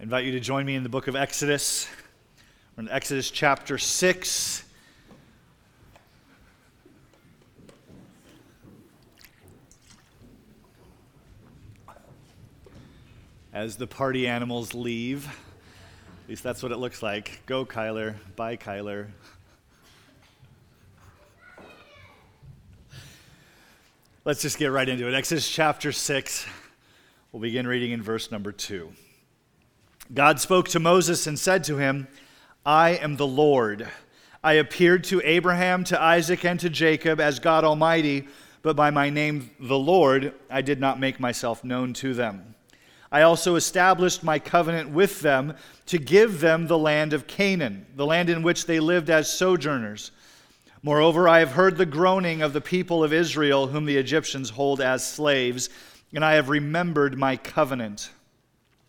I invite you to join me in the book of Exodus. We're in Exodus chapter 6. As the party animals leave, at least that's what it looks like. Go, Kyler. Bye, Kyler. Let's just get right into it. Exodus chapter 6. We'll begin reading in verse number 2. God spoke to Moses and said to him, I am the Lord. I appeared to Abraham, to Isaac, and to Jacob as God Almighty, but by my name, the Lord, I did not make myself known to them. I also established my covenant with them to give them the land of Canaan, the land in which they lived as sojourners. Moreover, I have heard the groaning of the people of Israel, whom the Egyptians hold as slaves, and I have remembered my covenant.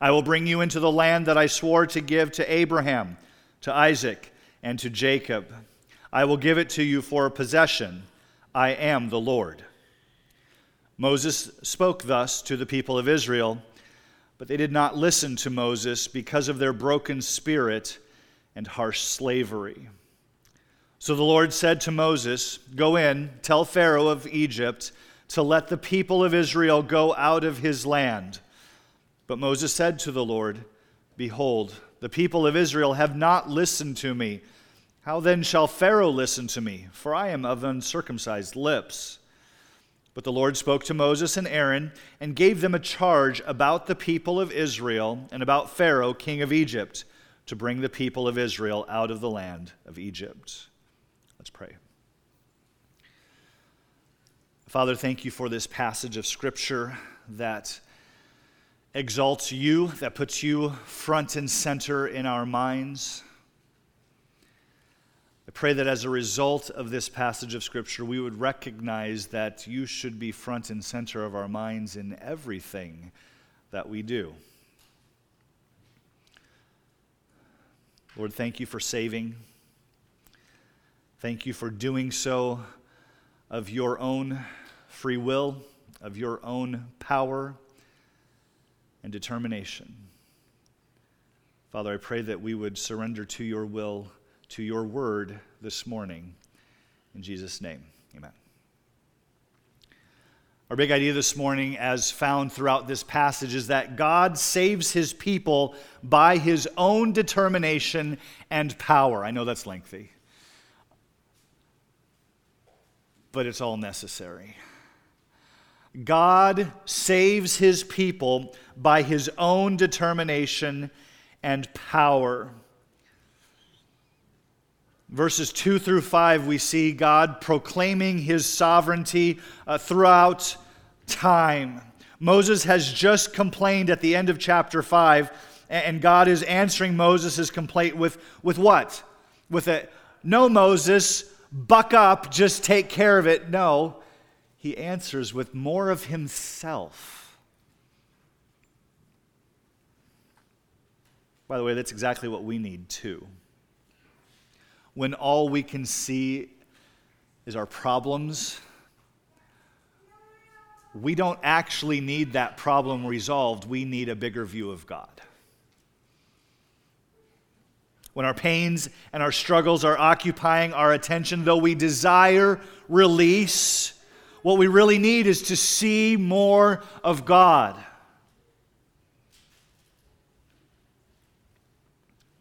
I will bring you into the land that I swore to give to Abraham, to Isaac, and to Jacob. I will give it to you for a possession. I am the Lord. Moses spoke thus to the people of Israel, but they did not listen to Moses because of their broken spirit and harsh slavery. So the Lord said to Moses, Go in, tell Pharaoh of Egypt to let the people of Israel go out of his land but Moses said to the Lord, Behold, the people of Israel have not listened to me. How then shall Pharaoh listen to me? For I am of uncircumcised lips. But the Lord spoke to Moses and Aaron and gave them a charge about the people of Israel and about Pharaoh, king of Egypt, to bring the people of Israel out of the land of Egypt. Let's pray. Father, thank you for this passage of Scripture that exalts you, that puts you front and center in our minds. I pray that as a result of this passage of Scripture, we would recognize that you should be front and center of our minds in everything that we do. Lord, thank you for saving. Thank you for doing so of your own free will, of your own power and determination. Father, I pray that we would surrender to your will, to your word this morning. In Jesus' name, amen. Our big idea this morning, as found throughout this passage, is that God saves his people by his own determination and power. I know that's lengthy, but it's all necessary. God saves his people by his own determination and power. Verses 2 through 5, we see God proclaiming his sovereignty uh, throughout time. Moses has just complained at the end of chapter 5, and God is answering Moses' complaint with, with what? With a, no, Moses, buck up, just take care of it. No, he answers with more of himself. By the way, that's exactly what we need too. When all we can see is our problems, we don't actually need that problem resolved. We need a bigger view of God. When our pains and our struggles are occupying our attention, though we desire release, what we really need is to see more of God.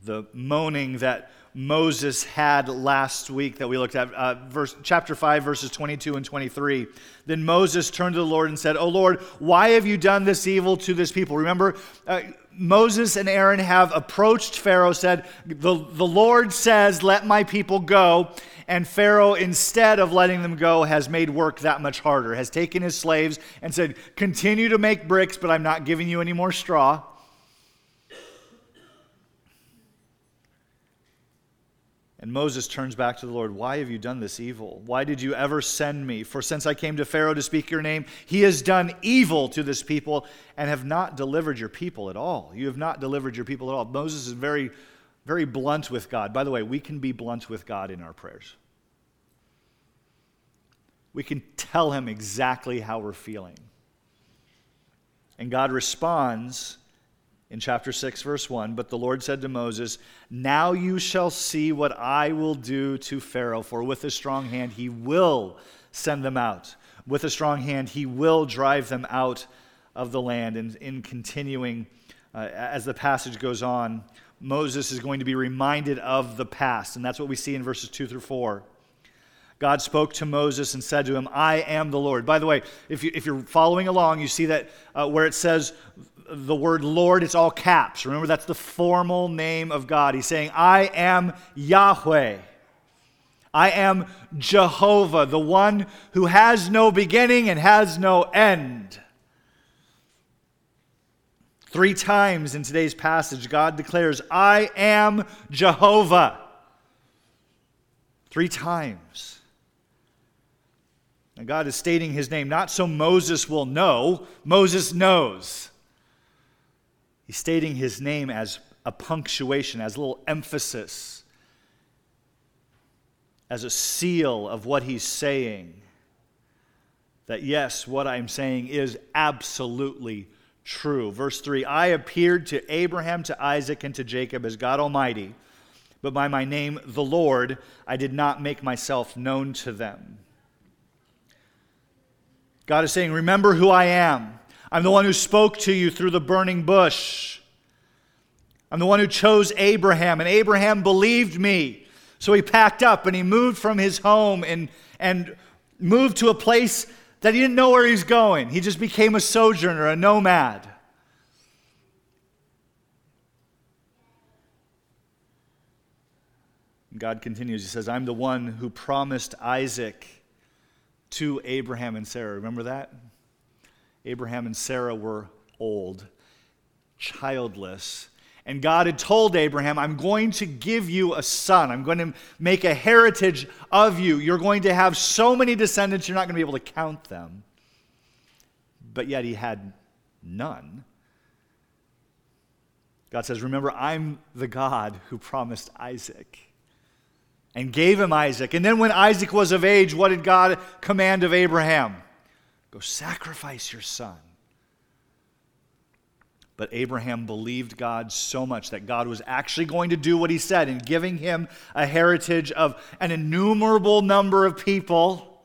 The moaning that Moses had last week that we looked at, uh, verse, chapter 5, verses 22 and 23. Then Moses turned to the Lord and said, Oh Lord, why have you done this evil to this people? Remember, uh, Moses and Aaron have approached Pharaoh, said, the, the Lord says, Let my people go and Pharaoh, instead of letting them go, has made work that much harder, has taken his slaves and said, Continue to make bricks, but I'm not giving you any more straw. And Moses turns back to the Lord, Why have you done this evil? Why did you ever send me? For since I came to Pharaoh to speak your name, he has done evil to this people and have not delivered your people at all. You have not delivered your people at all. Moses is very very blunt with God. By the way, we can be blunt with God in our prayers. We can tell him exactly how we're feeling. And God responds in chapter 6, verse 1 But the Lord said to Moses, Now you shall see what I will do to Pharaoh, for with a strong hand he will send them out. With a strong hand he will drive them out of the land. And in continuing, uh, as the passage goes on, Moses is going to be reminded of the past. And that's what we see in verses 2 through 4. God spoke to Moses and said to him, I am the Lord. By the way, if, you, if you're following along, you see that uh, where it says the word Lord, it's all caps. Remember, that's the formal name of God. He's saying, I am Yahweh. I am Jehovah, the one who has no beginning and has no end. Three times in today's passage, God declares, I am Jehovah. Three times. And God is stating his name not so Moses will know, Moses knows. He's stating his name as a punctuation, as a little emphasis, as a seal of what he's saying. That yes, what I'm saying is absolutely true. Verse 3 I appeared to Abraham, to Isaac, and to Jacob as God Almighty, but by my name, the Lord, I did not make myself known to them. God is saying, Remember who I am. I'm the one who spoke to you through the burning bush. I'm the one who chose Abraham, and Abraham believed me. So he packed up and he moved from his home and, and moved to a place that he didn't know where he's going. He just became a sojourner, a nomad. God continues. He says, I'm the one who promised Isaac to Abraham and Sarah. Remember that? Abraham and Sarah were old, childless. And God had told Abraham, I'm going to give you a son. I'm going to make a heritage of you. You're going to have so many descendants, you're not going to be able to count them. But yet he had none. God says, Remember, I'm the God who promised Isaac and gave him Isaac. And then when Isaac was of age, what did God command of Abraham? Go sacrifice your son. But Abraham believed God so much that God was actually going to do what he said in giving him a heritage of an innumerable number of people.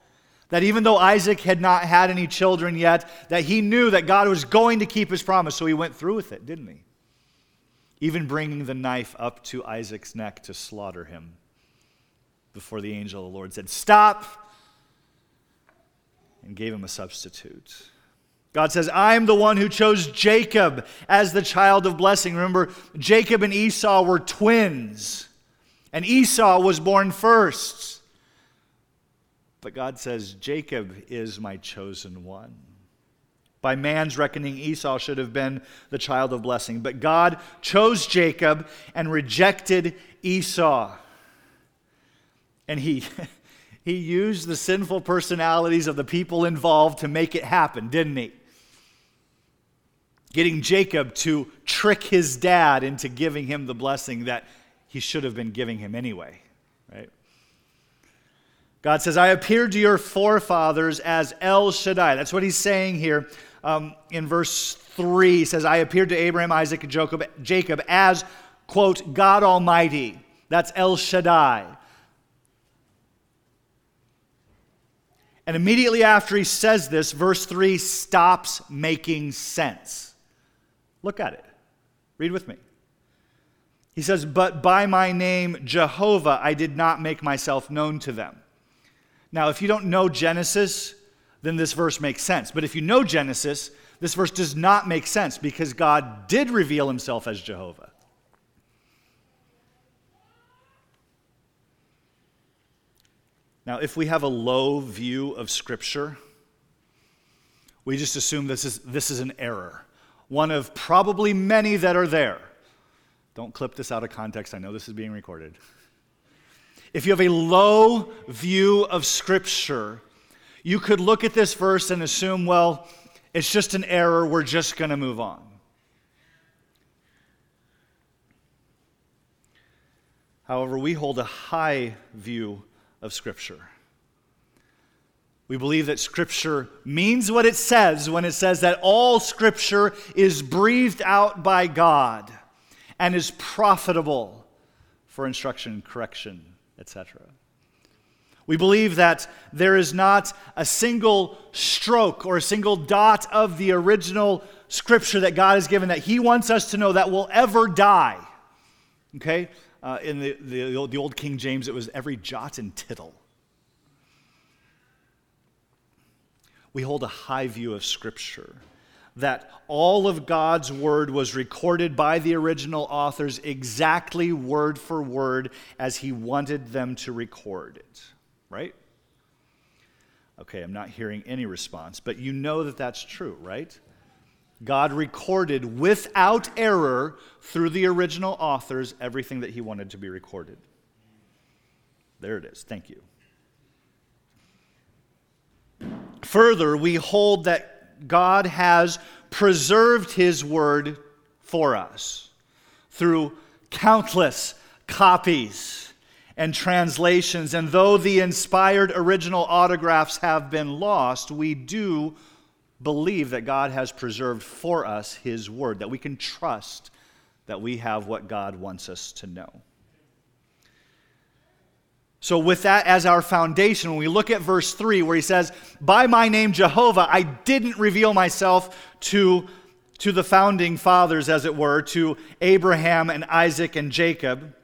That even though Isaac had not had any children yet, that he knew that God was going to keep his promise. So he went through with it, didn't he? Even bringing the knife up to Isaac's neck to slaughter him before the angel of the Lord said, Stop, and gave him a substitute. God says, I am the one who chose Jacob as the child of blessing. Remember, Jacob and Esau were twins, and Esau was born first. But God says, Jacob is my chosen one. By man's reckoning, Esau should have been the child of blessing. But God chose Jacob and rejected Esau. And he. he used the sinful personalities of the people involved to make it happen, didn't he? Getting Jacob to trick his dad into giving him the blessing that he should have been giving him anyway, right? God says, I appeared to your forefathers as El Shaddai. That's what he's saying here um, in verse 3. He says, I appeared to Abraham, Isaac, and Jacob, Jacob as, quote, God Almighty. That's El Shaddai. And immediately after he says this, verse 3 stops making sense. Look at it. Read with me. He says, But by my name, Jehovah, I did not make myself known to them. Now, if you don't know Genesis, then this verse makes sense. But if you know Genesis, this verse does not make sense because God did reveal himself as Jehovah. Now, if we have a low view of Scripture, we just assume this is, this is an error, one of probably many that are there. Don't clip this out of context. I know this is being recorded. if you have a low view of Scripture, you could look at this verse and assume, well, it's just an error, we're just going to move on. However, we hold a high view of Scripture. We believe that Scripture means what it says when it says that all Scripture is breathed out by God and is profitable for instruction, correction, etc. We believe that there is not a single stroke or a single dot of the original Scripture that God has given that He wants us to know that will ever die. Okay? Uh, in the, the, the old King James, it was every jot and tittle. We hold a high view of Scripture, that all of God's Word was recorded by the original authors exactly word for word as He wanted them to record it, right? Okay, I'm not hearing any response, but you know that that's true, right? God recorded without error through the original authors everything that he wanted to be recorded. There it is. Thank you. Further, we hold that God has preserved his word for us through countless copies and translations. And though the inspired original autographs have been lost, we do believe that God has preserved for us His Word, that we can trust that we have what God wants us to know. So, with that as our foundation, when we look at verse 3, where he says, By my name Jehovah, I didn't reveal myself to, to the founding fathers, as it were, to Abraham and Isaac and Jacob.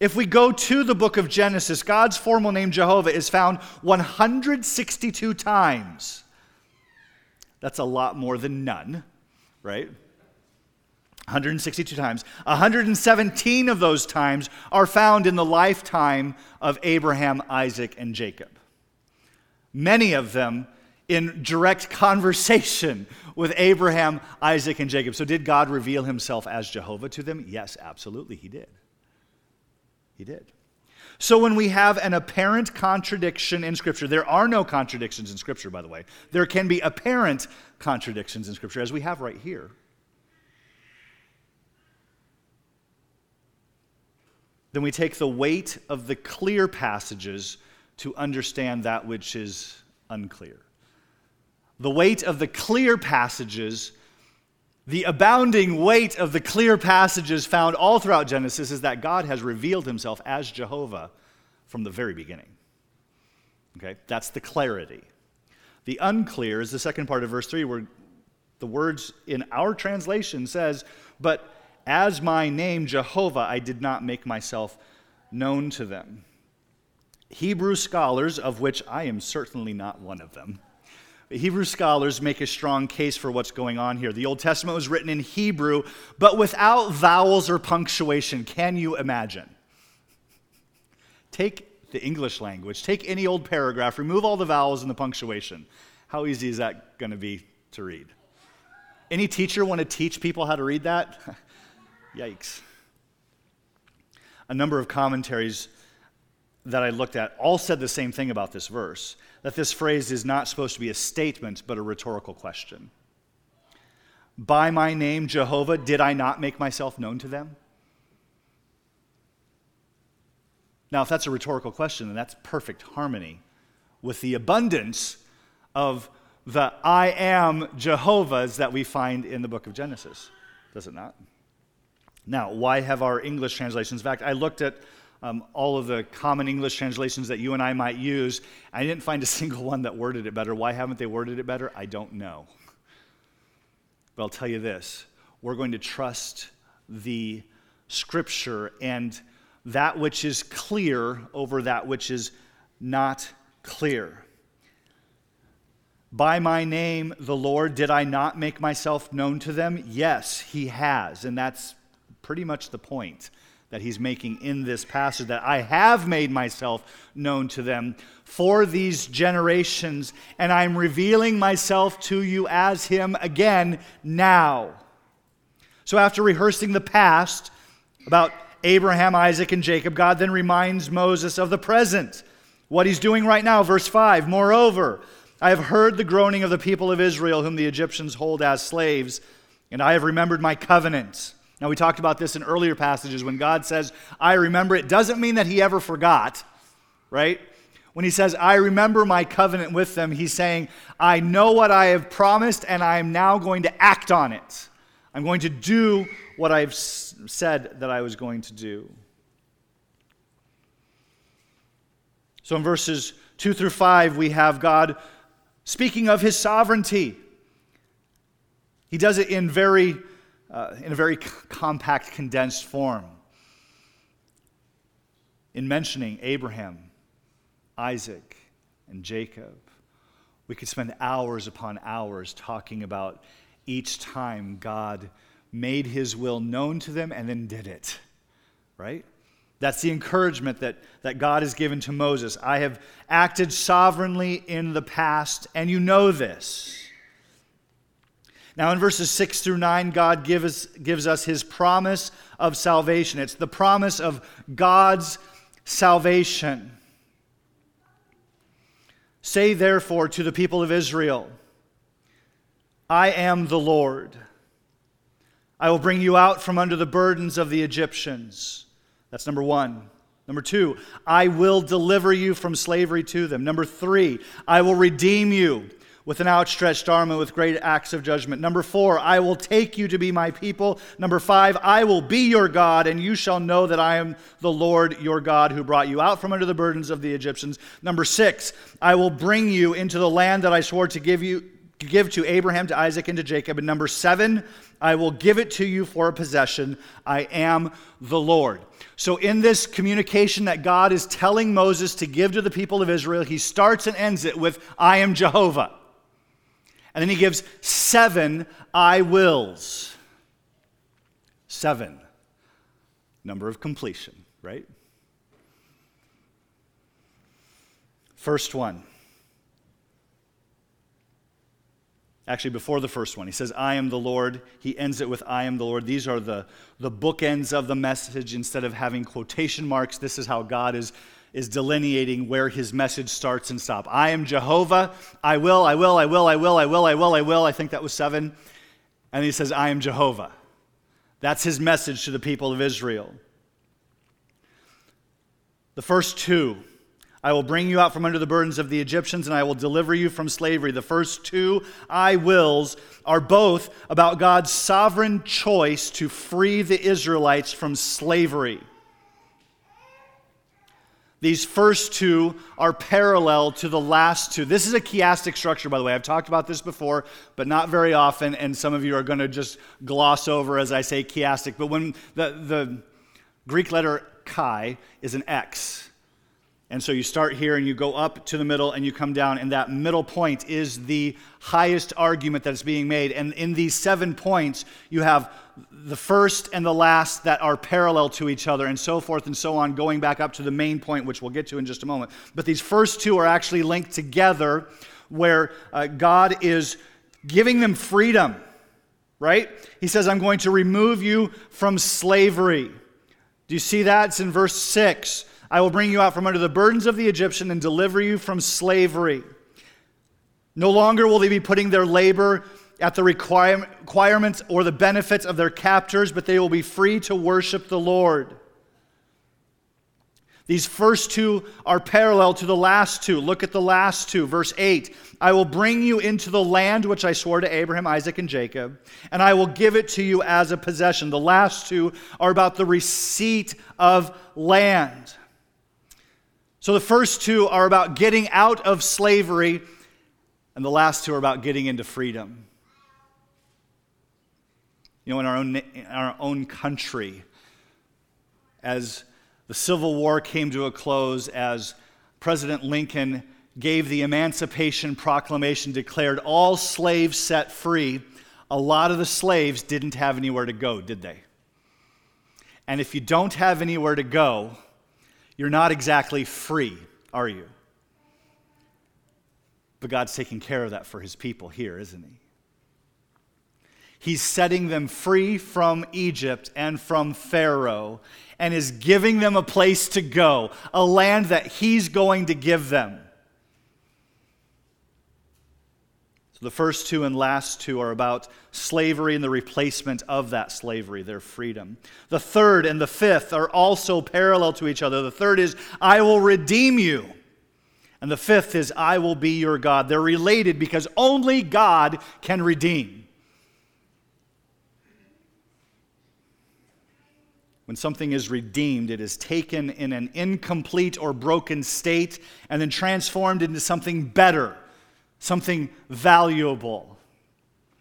If we go to the book of Genesis, God's formal name Jehovah is found 162 times. That's a lot more than none, right? 162 times. 117 of those times are found in the lifetime of Abraham, Isaac, and Jacob. Many of them in direct conversation with Abraham, Isaac, and Jacob. So, did God reveal himself as Jehovah to them? Yes, absolutely, he did. He did. So, when we have an apparent contradiction in Scripture, there are no contradictions in Scripture, by the way. There can be apparent contradictions in Scripture, as we have right here. Then we take the weight of the clear passages to understand that which is unclear. The weight of the clear passages the abounding weight of the clear passages found all throughout Genesis is that God has revealed himself as Jehovah from the very beginning. Okay, that's the clarity. The unclear is the second part of verse 3 where the words in our translation says, "But as my name Jehovah I did not make myself known to them." Hebrew scholars, of which I am certainly not one of them, Hebrew scholars make a strong case for what's going on here. The Old Testament was written in Hebrew, but without vowels or punctuation. Can you imagine? Take the English language, take any old paragraph, remove all the vowels and the punctuation. How easy is that going to be to read? Any teacher want to teach people how to read that? Yikes. A number of commentaries that I looked at all said the same thing about this verse that this phrase is not supposed to be a statement, but a rhetorical question. By my name, Jehovah, did I not make myself known to them? Now, if that's a rhetorical question, then that's perfect harmony with the abundance of the I am Jehovah's that we find in the book of Genesis. Does it not? Now, why have our English translations? In fact, I looked at um, all of the common English translations that you and I might use. I didn't find a single one that worded it better. Why haven't they worded it better? I don't know. But I'll tell you this we're going to trust the scripture and that which is clear over that which is not clear. By my name, the Lord, did I not make myself known to them? Yes, he has. And that's pretty much the point that he's making in this passage that I have made myself known to them for these generations, and I'm revealing myself to you as him again now. So, after rehearsing the past, about Abraham, Isaac, and Jacob, God then reminds Moses of the present, what he's doing right now. Verse 5 Moreover, I have heard the groaning of the people of Israel, whom the Egyptians hold as slaves, and I have remembered my covenant. Now, we talked about this in earlier passages. When God says, I remember, it doesn't mean that he ever forgot, right? When he says, I remember my covenant with them, he's saying, I know what I have promised, and I am now going to act on it. I'm going to do what I've said that I was going to do. So in verses 2 through 5, we have God speaking of his sovereignty. He does it in, very, uh, in a very compact, condensed form. In mentioning Abraham, Isaac, and Jacob. We could spend hours upon hours talking about each time God made his will known to them and then did it, right? That's the encouragement that, that God has given to Moses. I have acted sovereignly in the past, and you know this. Now, in verses 6 through 9, God gives, gives us his promise of salvation. It's the promise of God's salvation. Say therefore to the people of Israel, I am the Lord. I will bring you out from under the burdens of the Egyptians. That's number one. Number two, I will deliver you from slavery to them. Number three, I will redeem you with an outstretched arm and with great acts of judgment. Number four, I will take you to be my people. Number five, I will be your God, and you shall know that I am the Lord your God who brought you out from under the burdens of the Egyptians. Number six, I will bring you into the land that I swore to give you. Give to Abraham, to Isaac, and to Jacob. And number seven, I will give it to you for a possession. I am the Lord. So, in this communication that God is telling Moses to give to the people of Israel, he starts and ends it with, I am Jehovah. And then he gives seven I wills. Seven. Number of completion, right? First one. Actually, before the first one, he says, I am the Lord. He ends it with, I am the Lord. These are the, the bookends of the message. Instead of having quotation marks, this is how God is is delineating where his message starts and stops. I am Jehovah. I will, I will, I will, I will, I will, I will, I will. I think that was seven. And he says, I am Jehovah. That's his message to the people of Israel. The first two I will bring you out from under the burdens of the Egyptians, and I will deliver you from slavery. The first two I wills are both about God's sovereign choice to free the Israelites from slavery. These first two are parallel to the last two. This is a chiastic structure, by the way. I've talked about this before, but not very often, and some of you are going to just gloss over as I say chiastic. But when the, the Greek letter chi is an X, and so you start here and you go up to the middle and you come down, and that middle point is the highest argument that is being made. And in these seven points, you have the first and the last that are parallel to each other, and so forth and so on, going back up to the main point, which we'll get to in just a moment. But these first two are actually linked together, where uh, God is giving them freedom, right? He says, I'm going to remove you from slavery. Do you see that? It's in verse 6. I will bring you out from under the burdens of the Egyptian and deliver you from slavery. No longer will they be putting their labor at the requirements or the benefits of their captors, but they will be free to worship the Lord. These first two are parallel to the last two. Look at the last two. Verse 8 I will bring you into the land which I swore to Abraham, Isaac, and Jacob, and I will give it to you as a possession. The last two are about the receipt of land. So the first two are about getting out of slavery, and the last two are about getting into freedom. You know, in our own, in our own country, as the Civil War came to a close, as President Lincoln gave the Emancipation Proclamation, declared all slaves set free, a lot of the slaves didn't have anywhere to go, did they? And if you don't have anywhere to go, you're not exactly free, are you? But God's taking care of that for his people here, isn't he? He's setting them free from Egypt and from Pharaoh and is giving them a place to go, a land that He's going to give them. So the first two and last two are about slavery and the replacement of that slavery, their freedom. The third and the fifth are also parallel to each other. The third is, I will redeem you. And the fifth is, I will be your God. They're related because only God can redeem. When something is redeemed, it is taken in an incomplete or broken state and then transformed into something better, something valuable.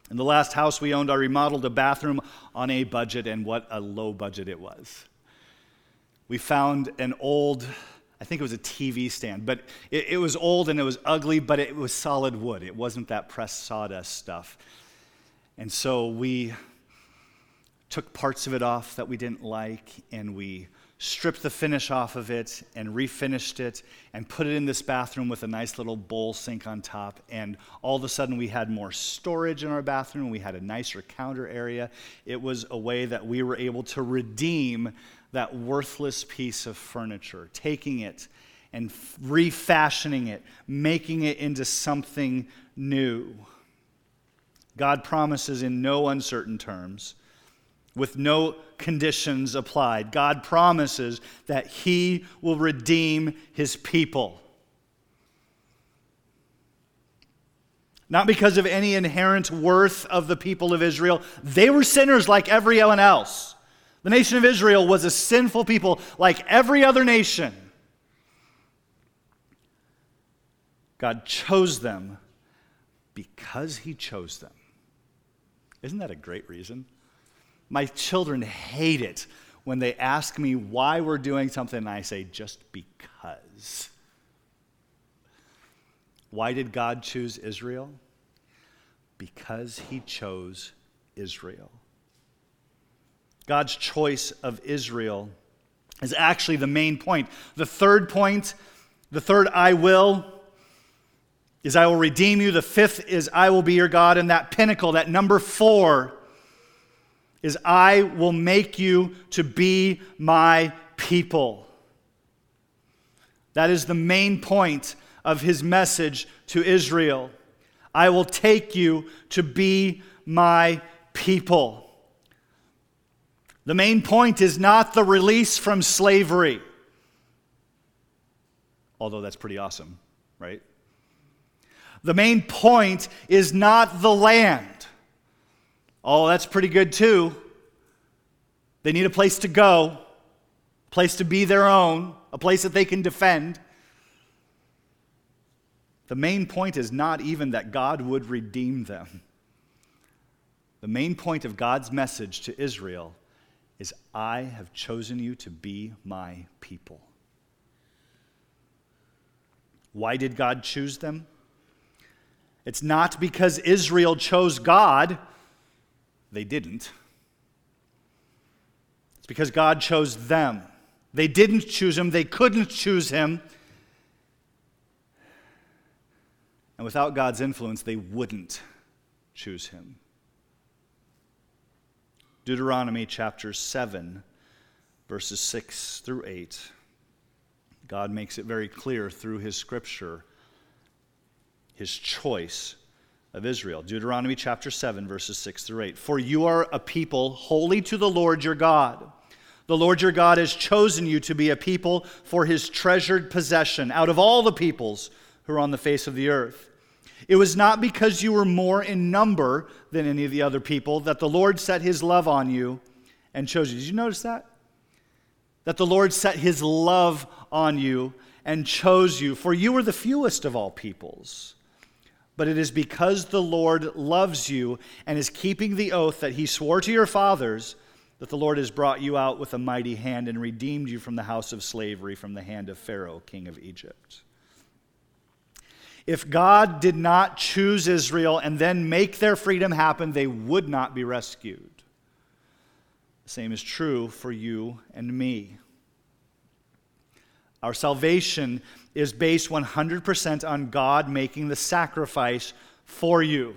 In the last house we owned, I remodeled a bathroom on a budget, and what a low budget it was. We found an old, I think it was a TV stand, but it, it was old and it was ugly, but it was solid wood. It wasn't that pressed sawdust stuff. And so we took parts of it off that we didn't like, and we stripped the finish off of it and refinished it and put it in this bathroom with a nice little bowl sink on top. And all of a sudden, we had more storage in our bathroom. We had a nicer counter area. It was a way that we were able to redeem that worthless piece of furniture, taking it and refashioning it, making it into something new. God promises in no uncertain terms with no conditions applied. God promises that He will redeem His people. Not because of any inherent worth of the people of Israel. They were sinners like everyone else. The nation of Israel was a sinful people like every other nation. God chose them because He chose them. Isn't that a great reason? My children hate it when they ask me why we're doing something and I say, just because. Why did God choose Israel? Because he chose Israel. God's choice of Israel is actually the main point. The third point, the third I will, is I will redeem you. The fifth is I will be your God. And that pinnacle, that number four, is I will make you to be my people. That is the main point of his message to Israel. I will take you to be my people. The main point is not the release from slavery, although that's pretty awesome, right? The main point is not the land. Oh, that's pretty good too. They need a place to go, a place to be their own, a place that they can defend. The main point is not even that God would redeem them. The main point of God's message to Israel is I have chosen you to be my people. Why did God choose them? It's not because Israel chose God. They didn't. It's because God chose them. They didn't choose him, they couldn't choose him. And without God's influence, they wouldn't choose him. Deuteronomy chapter 7, verses 6 through 8. God makes it very clear through his scripture his choice of Israel. Deuteronomy chapter 7, verses 6 through 8. For you are a people holy to the Lord your God. The Lord your God has chosen you to be a people for his treasured possession out of all the peoples who are on the face of the earth. It was not because you were more in number than any of the other people that the Lord set his love on you and chose you. Did you notice that? That the Lord set his love on you and chose you, for you were the fewest of all peoples but it is because the Lord loves you and is keeping the oath that he swore to your fathers that the Lord has brought you out with a mighty hand and redeemed you from the house of slavery, from the hand of Pharaoh, king of Egypt. If God did not choose Israel and then make their freedom happen, they would not be rescued. The same is true for you and me. Our salvation is based 100% on God making the sacrifice for you.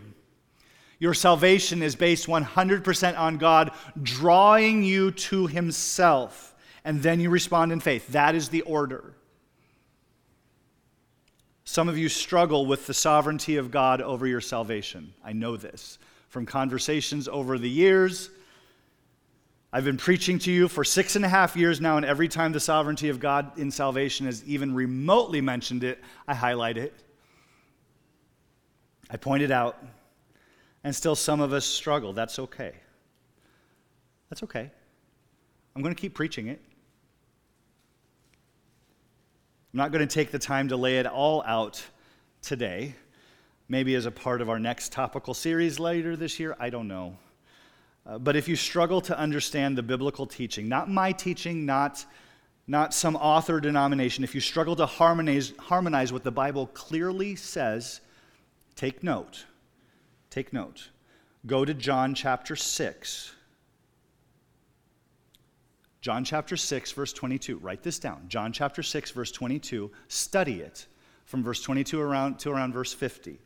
Your salvation is based 100% on God drawing you to Himself, and then you respond in faith. That is the order. Some of you struggle with the sovereignty of God over your salvation. I know this from conversations over the years. I've been preaching to you for six and a half years now, and every time the sovereignty of God in salvation is even remotely mentioned it, I highlight it. I point it out. And still, some of us struggle. That's okay. That's okay. I'm going to keep preaching it. I'm not going to take the time to lay it all out today. Maybe as a part of our next topical series later this year. I don't know. Uh, but if you struggle to understand the biblical teaching, not my teaching, not, not some author denomination, if you struggle to harmonize, harmonize what the Bible clearly says, take note. Take note. Go to John chapter 6. John chapter 6, verse 22. Write this down. John chapter 6, verse 22. Study it from verse 22 around, to around verse 50.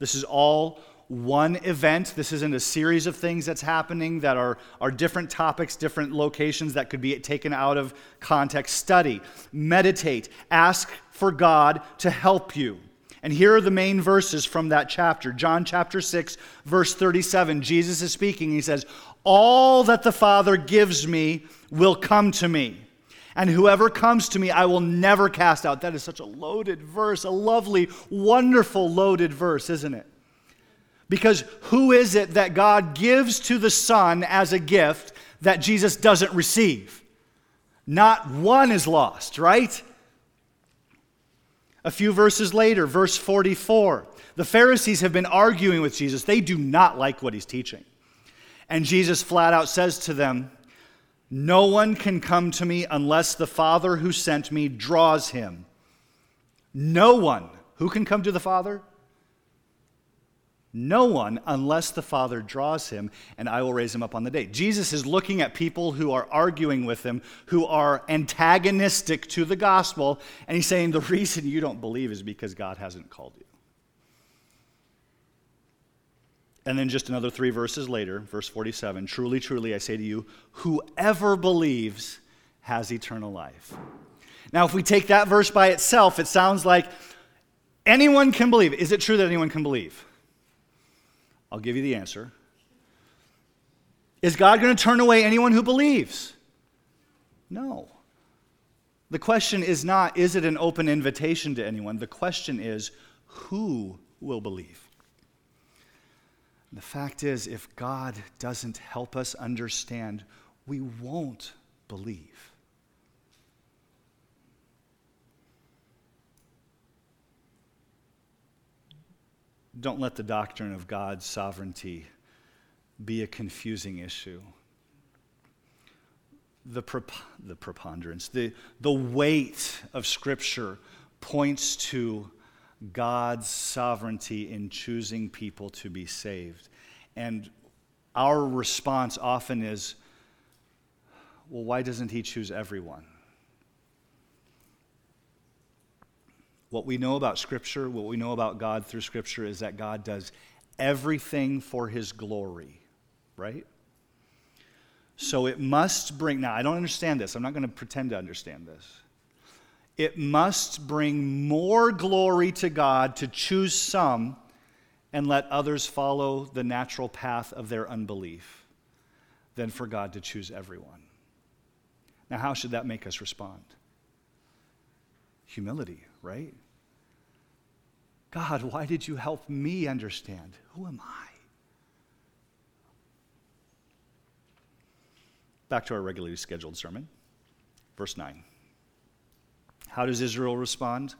This is all one event. This isn't a series of things that's happening that are, are different topics, different locations that could be taken out of context. Study, meditate, ask for God to help you. And here are the main verses from that chapter. John chapter 6, verse 37. Jesus is speaking. He says, All that the Father gives me will come to me. And whoever comes to me, I will never cast out. That is such a loaded verse, a lovely, wonderful, loaded verse, isn't it? Because who is it that God gives to the Son as a gift that Jesus doesn't receive? Not one is lost, right? A few verses later, verse 44, the Pharisees have been arguing with Jesus. They do not like what he's teaching. And Jesus flat out says to them, No one can come to me unless the Father who sent me draws him. No one. Who can come to the Father? No one unless the Father draws him, and I will raise him up on the day. Jesus is looking at people who are arguing with him, who are antagonistic to the gospel, and he's saying, The reason you don't believe is because God hasn't called you. And then just another three verses later, verse 47 Truly, truly, I say to you, whoever believes has eternal life. Now, if we take that verse by itself, it sounds like anyone can believe. Is it true that anyone can believe? I'll give you the answer. Is God going to turn away anyone who believes? No. The question is not, is it an open invitation to anyone? The question is, who will believe? The fact is, if God doesn't help us understand, we won't believe. Don't let the doctrine of God's sovereignty be a confusing issue. The, prep- the preponderance, the, the weight of Scripture points to God's sovereignty in choosing people to be saved. And our response often is, well, why doesn't He choose everyone? What we know about Scripture, what we know about God through Scripture, is that God does everything for His glory, right? So it must bring, now I don't understand this. I'm not going to pretend to understand this. It must bring more glory to God to choose some and let others follow the natural path of their unbelief than for God to choose everyone. Now, how should that make us respond? Humility, right? God, why did you help me understand? Who am I? Back to our regularly scheduled sermon, verse 9. How does Israel respond?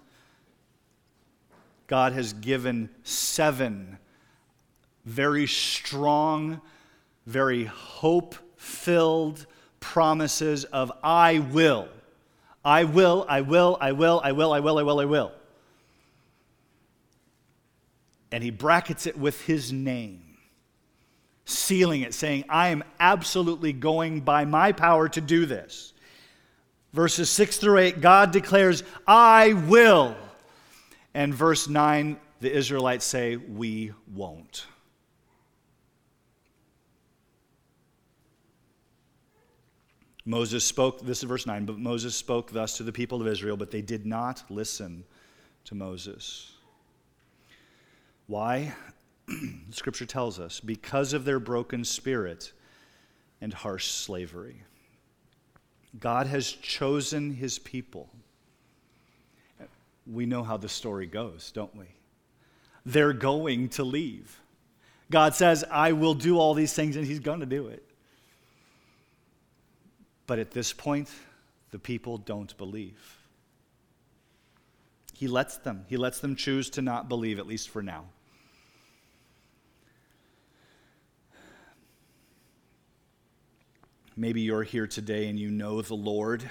God has given seven very strong, very hope filled promises of I will. I will, I will, I will, I will, I will, I will, I will. And he brackets it with his name, sealing it, saying, I am absolutely going by my power to do this. Verses 6 through 8, God declares, I will. And verse 9, the Israelites say, We won't. Moses spoke, this is verse 9, but Moses spoke thus to the people of Israel, but they did not listen to Moses. Why? Scripture tells us because of their broken spirit and harsh slavery. God has chosen his people. We know how the story goes, don't we? They're going to leave. God says, I will do all these things, and he's going to do it. But at this point, the people don't believe. He lets them. He lets them choose to not believe, at least for now. Maybe you're here today and you know the Lord.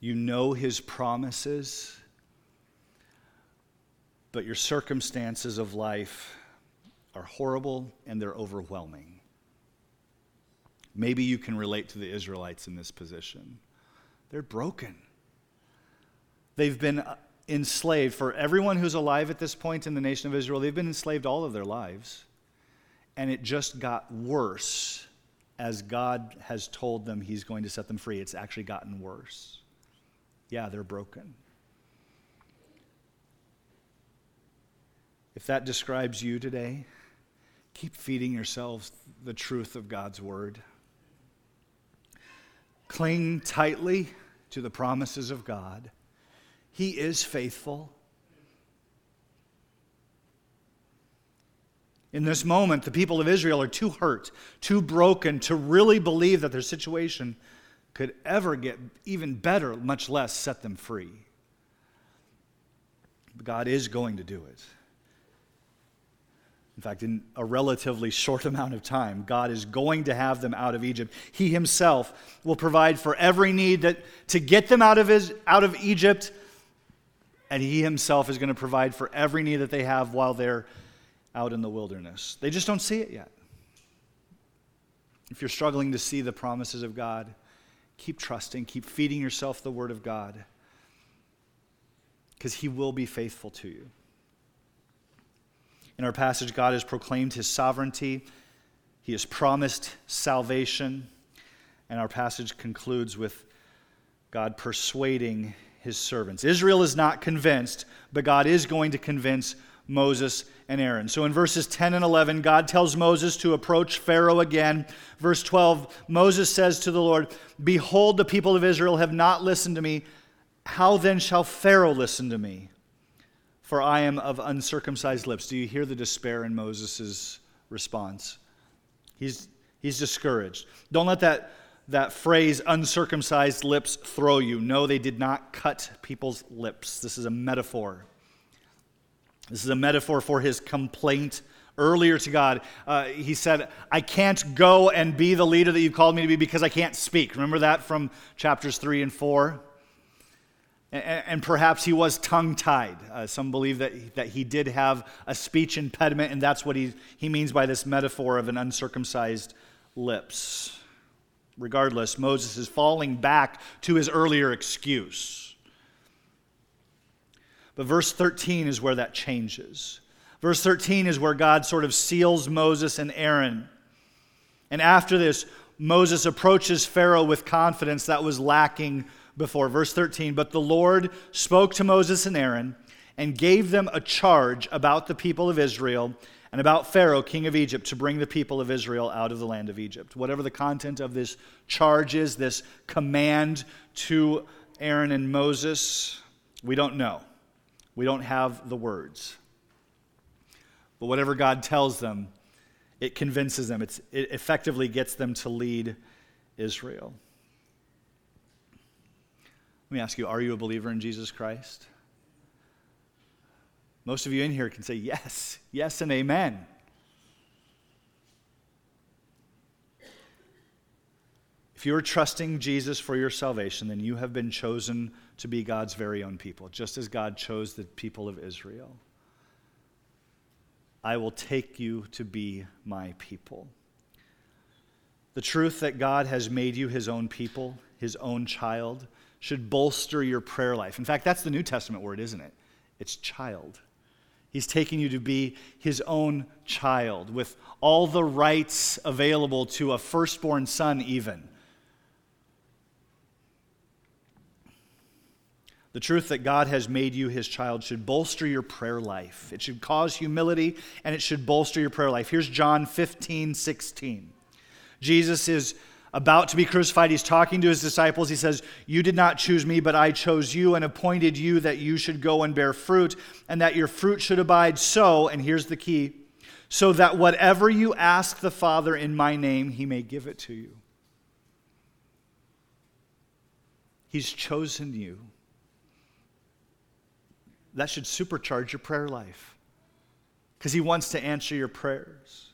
You know his promises, but your circumstances of life are horrible and they're overwhelming. Maybe you can relate to the Israelites in this position. They're broken. They've been uh, enslaved. For everyone who's alive at this point in the nation of Israel, they've been enslaved all of their lives. And it just got worse as God has told them he's going to set them free, it's actually gotten worse. Yeah, they're broken. If that describes you today, keep feeding yourselves the truth of God's word. Cling tightly to the promises of God. He is faithful. In this moment, the people of Israel are too hurt, too broken to really believe that their situation could ever get even better, much less set them free. But God is going to do it. In fact, in a relatively short amount of time, God is going to have them out of Egypt. He himself will provide for every need that to get them out of, his, out of Egypt, and he himself is going to provide for every need that they have while they're out in the wilderness. They just don't see it yet. If you're struggling to see the promises of God, keep trusting, keep feeding yourself the Word of God, because He will be faithful to you. In our passage, God has proclaimed His sovereignty, He has promised salvation, and our passage concludes with God persuading His servants. Israel is not convinced, but God is going to convince Moses and Aaron. So in verses 10 and 11, God tells Moses to approach Pharaoh again. Verse 12, Moses says to the Lord, Behold, the people of Israel have not listened to me. How then shall Pharaoh listen to me? For I am of uncircumcised lips. Do you hear the despair in Moses' response? He's, he's discouraged. Don't let that, that phrase, uncircumcised lips, throw you. No, they did not cut people's lips. This is a metaphor. This is a metaphor for his complaint earlier to God. Uh, he said, I can't go and be the leader that you've called me to be because I can't speak. Remember that from chapters 3 and 4? And, perhaps he was tongue tied. Uh, some believe that, that he did have a speech impediment, and that's what he, he means by this metaphor of an uncircumcised lips. Regardless, Moses is falling back to his earlier excuse. But verse 13 is where that changes. Verse 13 is where God sort of seals Moses and Aaron. And after this, Moses approaches Pharaoh with confidence that was lacking before. Verse 13 But the Lord spoke to Moses and Aaron and gave them a charge about the people of Israel and about Pharaoh, king of Egypt, to bring the people of Israel out of the land of Egypt. Whatever the content of this charge is, this command to Aaron and Moses, we don't know. We don't have the words. But whatever God tells them, it convinces them. It's, it effectively gets them to lead Israel. Let me ask you are you a believer in Jesus Christ? Most of you in here can say yes, yes, and amen. If you are trusting Jesus for your salvation, then you have been chosen to be God's very own people, just as God chose the people of Israel. I will take you to be my people. The truth that God has made you his own people, his own child, should bolster your prayer life. In fact, that's the New Testament word, isn't it? It's child. He's taking you to be his own child with all the rights available to a firstborn son, even. The truth that God has made you his child should bolster your prayer life. It should cause humility and it should bolster your prayer life. Here's John 15, 16. Jesus is about to be crucified. He's talking to his disciples. He says, You did not choose me, but I chose you and appointed you that you should go and bear fruit and that your fruit should abide so, and here's the key, so that whatever you ask the Father in my name, he may give it to you. He's chosen you that should supercharge your prayer life because He wants to answer your prayers.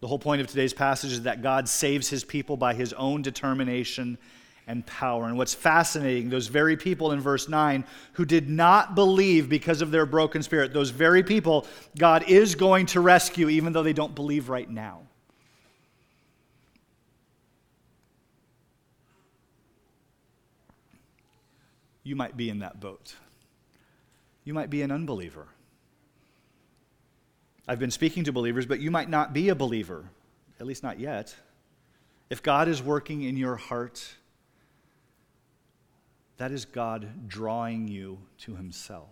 The whole point of today's passage is that God saves His people by His own determination and power. And what's fascinating, those very people in verse 9 who did not believe because of their broken spirit, those very people God is going to rescue even though they don't believe right now. you might be in that boat. You might be an unbeliever. I've been speaking to believers, but you might not be a believer, at least not yet. If God is working in your heart, that is God drawing you to Himself.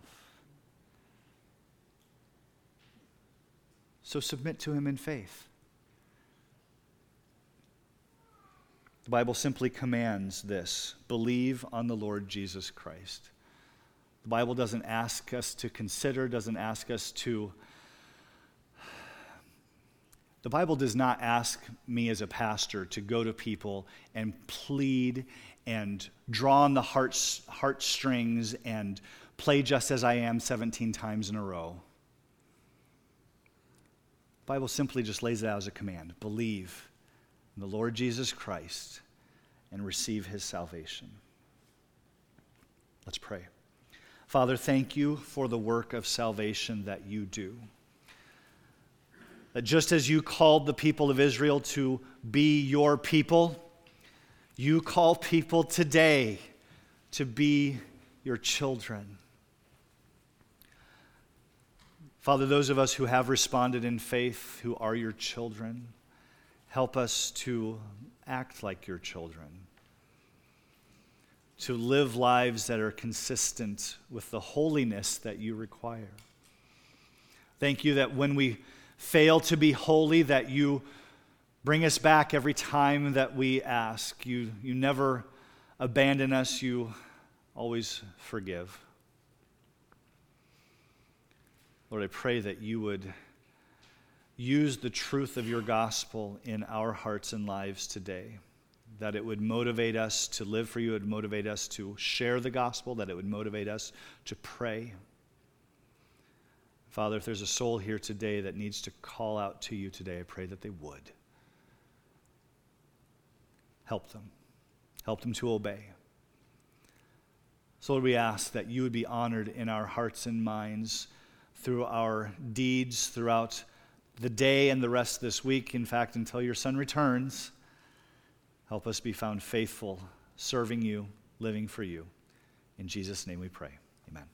So submit to Him in faith. The Bible simply commands this believe on the Lord Jesus Christ. The Bible doesn't ask us to consider, doesn't ask us to. The Bible does not ask me as a pastor to go to people and plead and draw on the hearts, heartstrings and play just as I am 17 times in a row. The Bible simply just lays it out as a command believe in the Lord Jesus Christ and receive his salvation. Let's pray. Father, thank you for the work of salvation that you do. That just as you called the people of Israel to be your people, you call people today to be your children. Father, those of us who have responded in faith, who are your children, Help us to act like your children, to live lives that are consistent with the holiness that you require. Thank you that when we fail to be holy, that you bring us back every time that we ask. You, you never abandon us, you always forgive. Lord, I pray that you would use the truth of your gospel in our hearts and lives today. That it would motivate us to live for you, it would motivate us to share the gospel, that it would motivate us to pray. Father, if there's a soul here today that needs to call out to you today, I pray that they would. Help them. Help them to obey. So, Lord, we ask that you would be honored in our hearts and minds through our deeds, throughout the day and the rest of this week, in fact, until your son returns. Help us be found faithful, serving you, living for you. In Jesus' name we pray. Amen.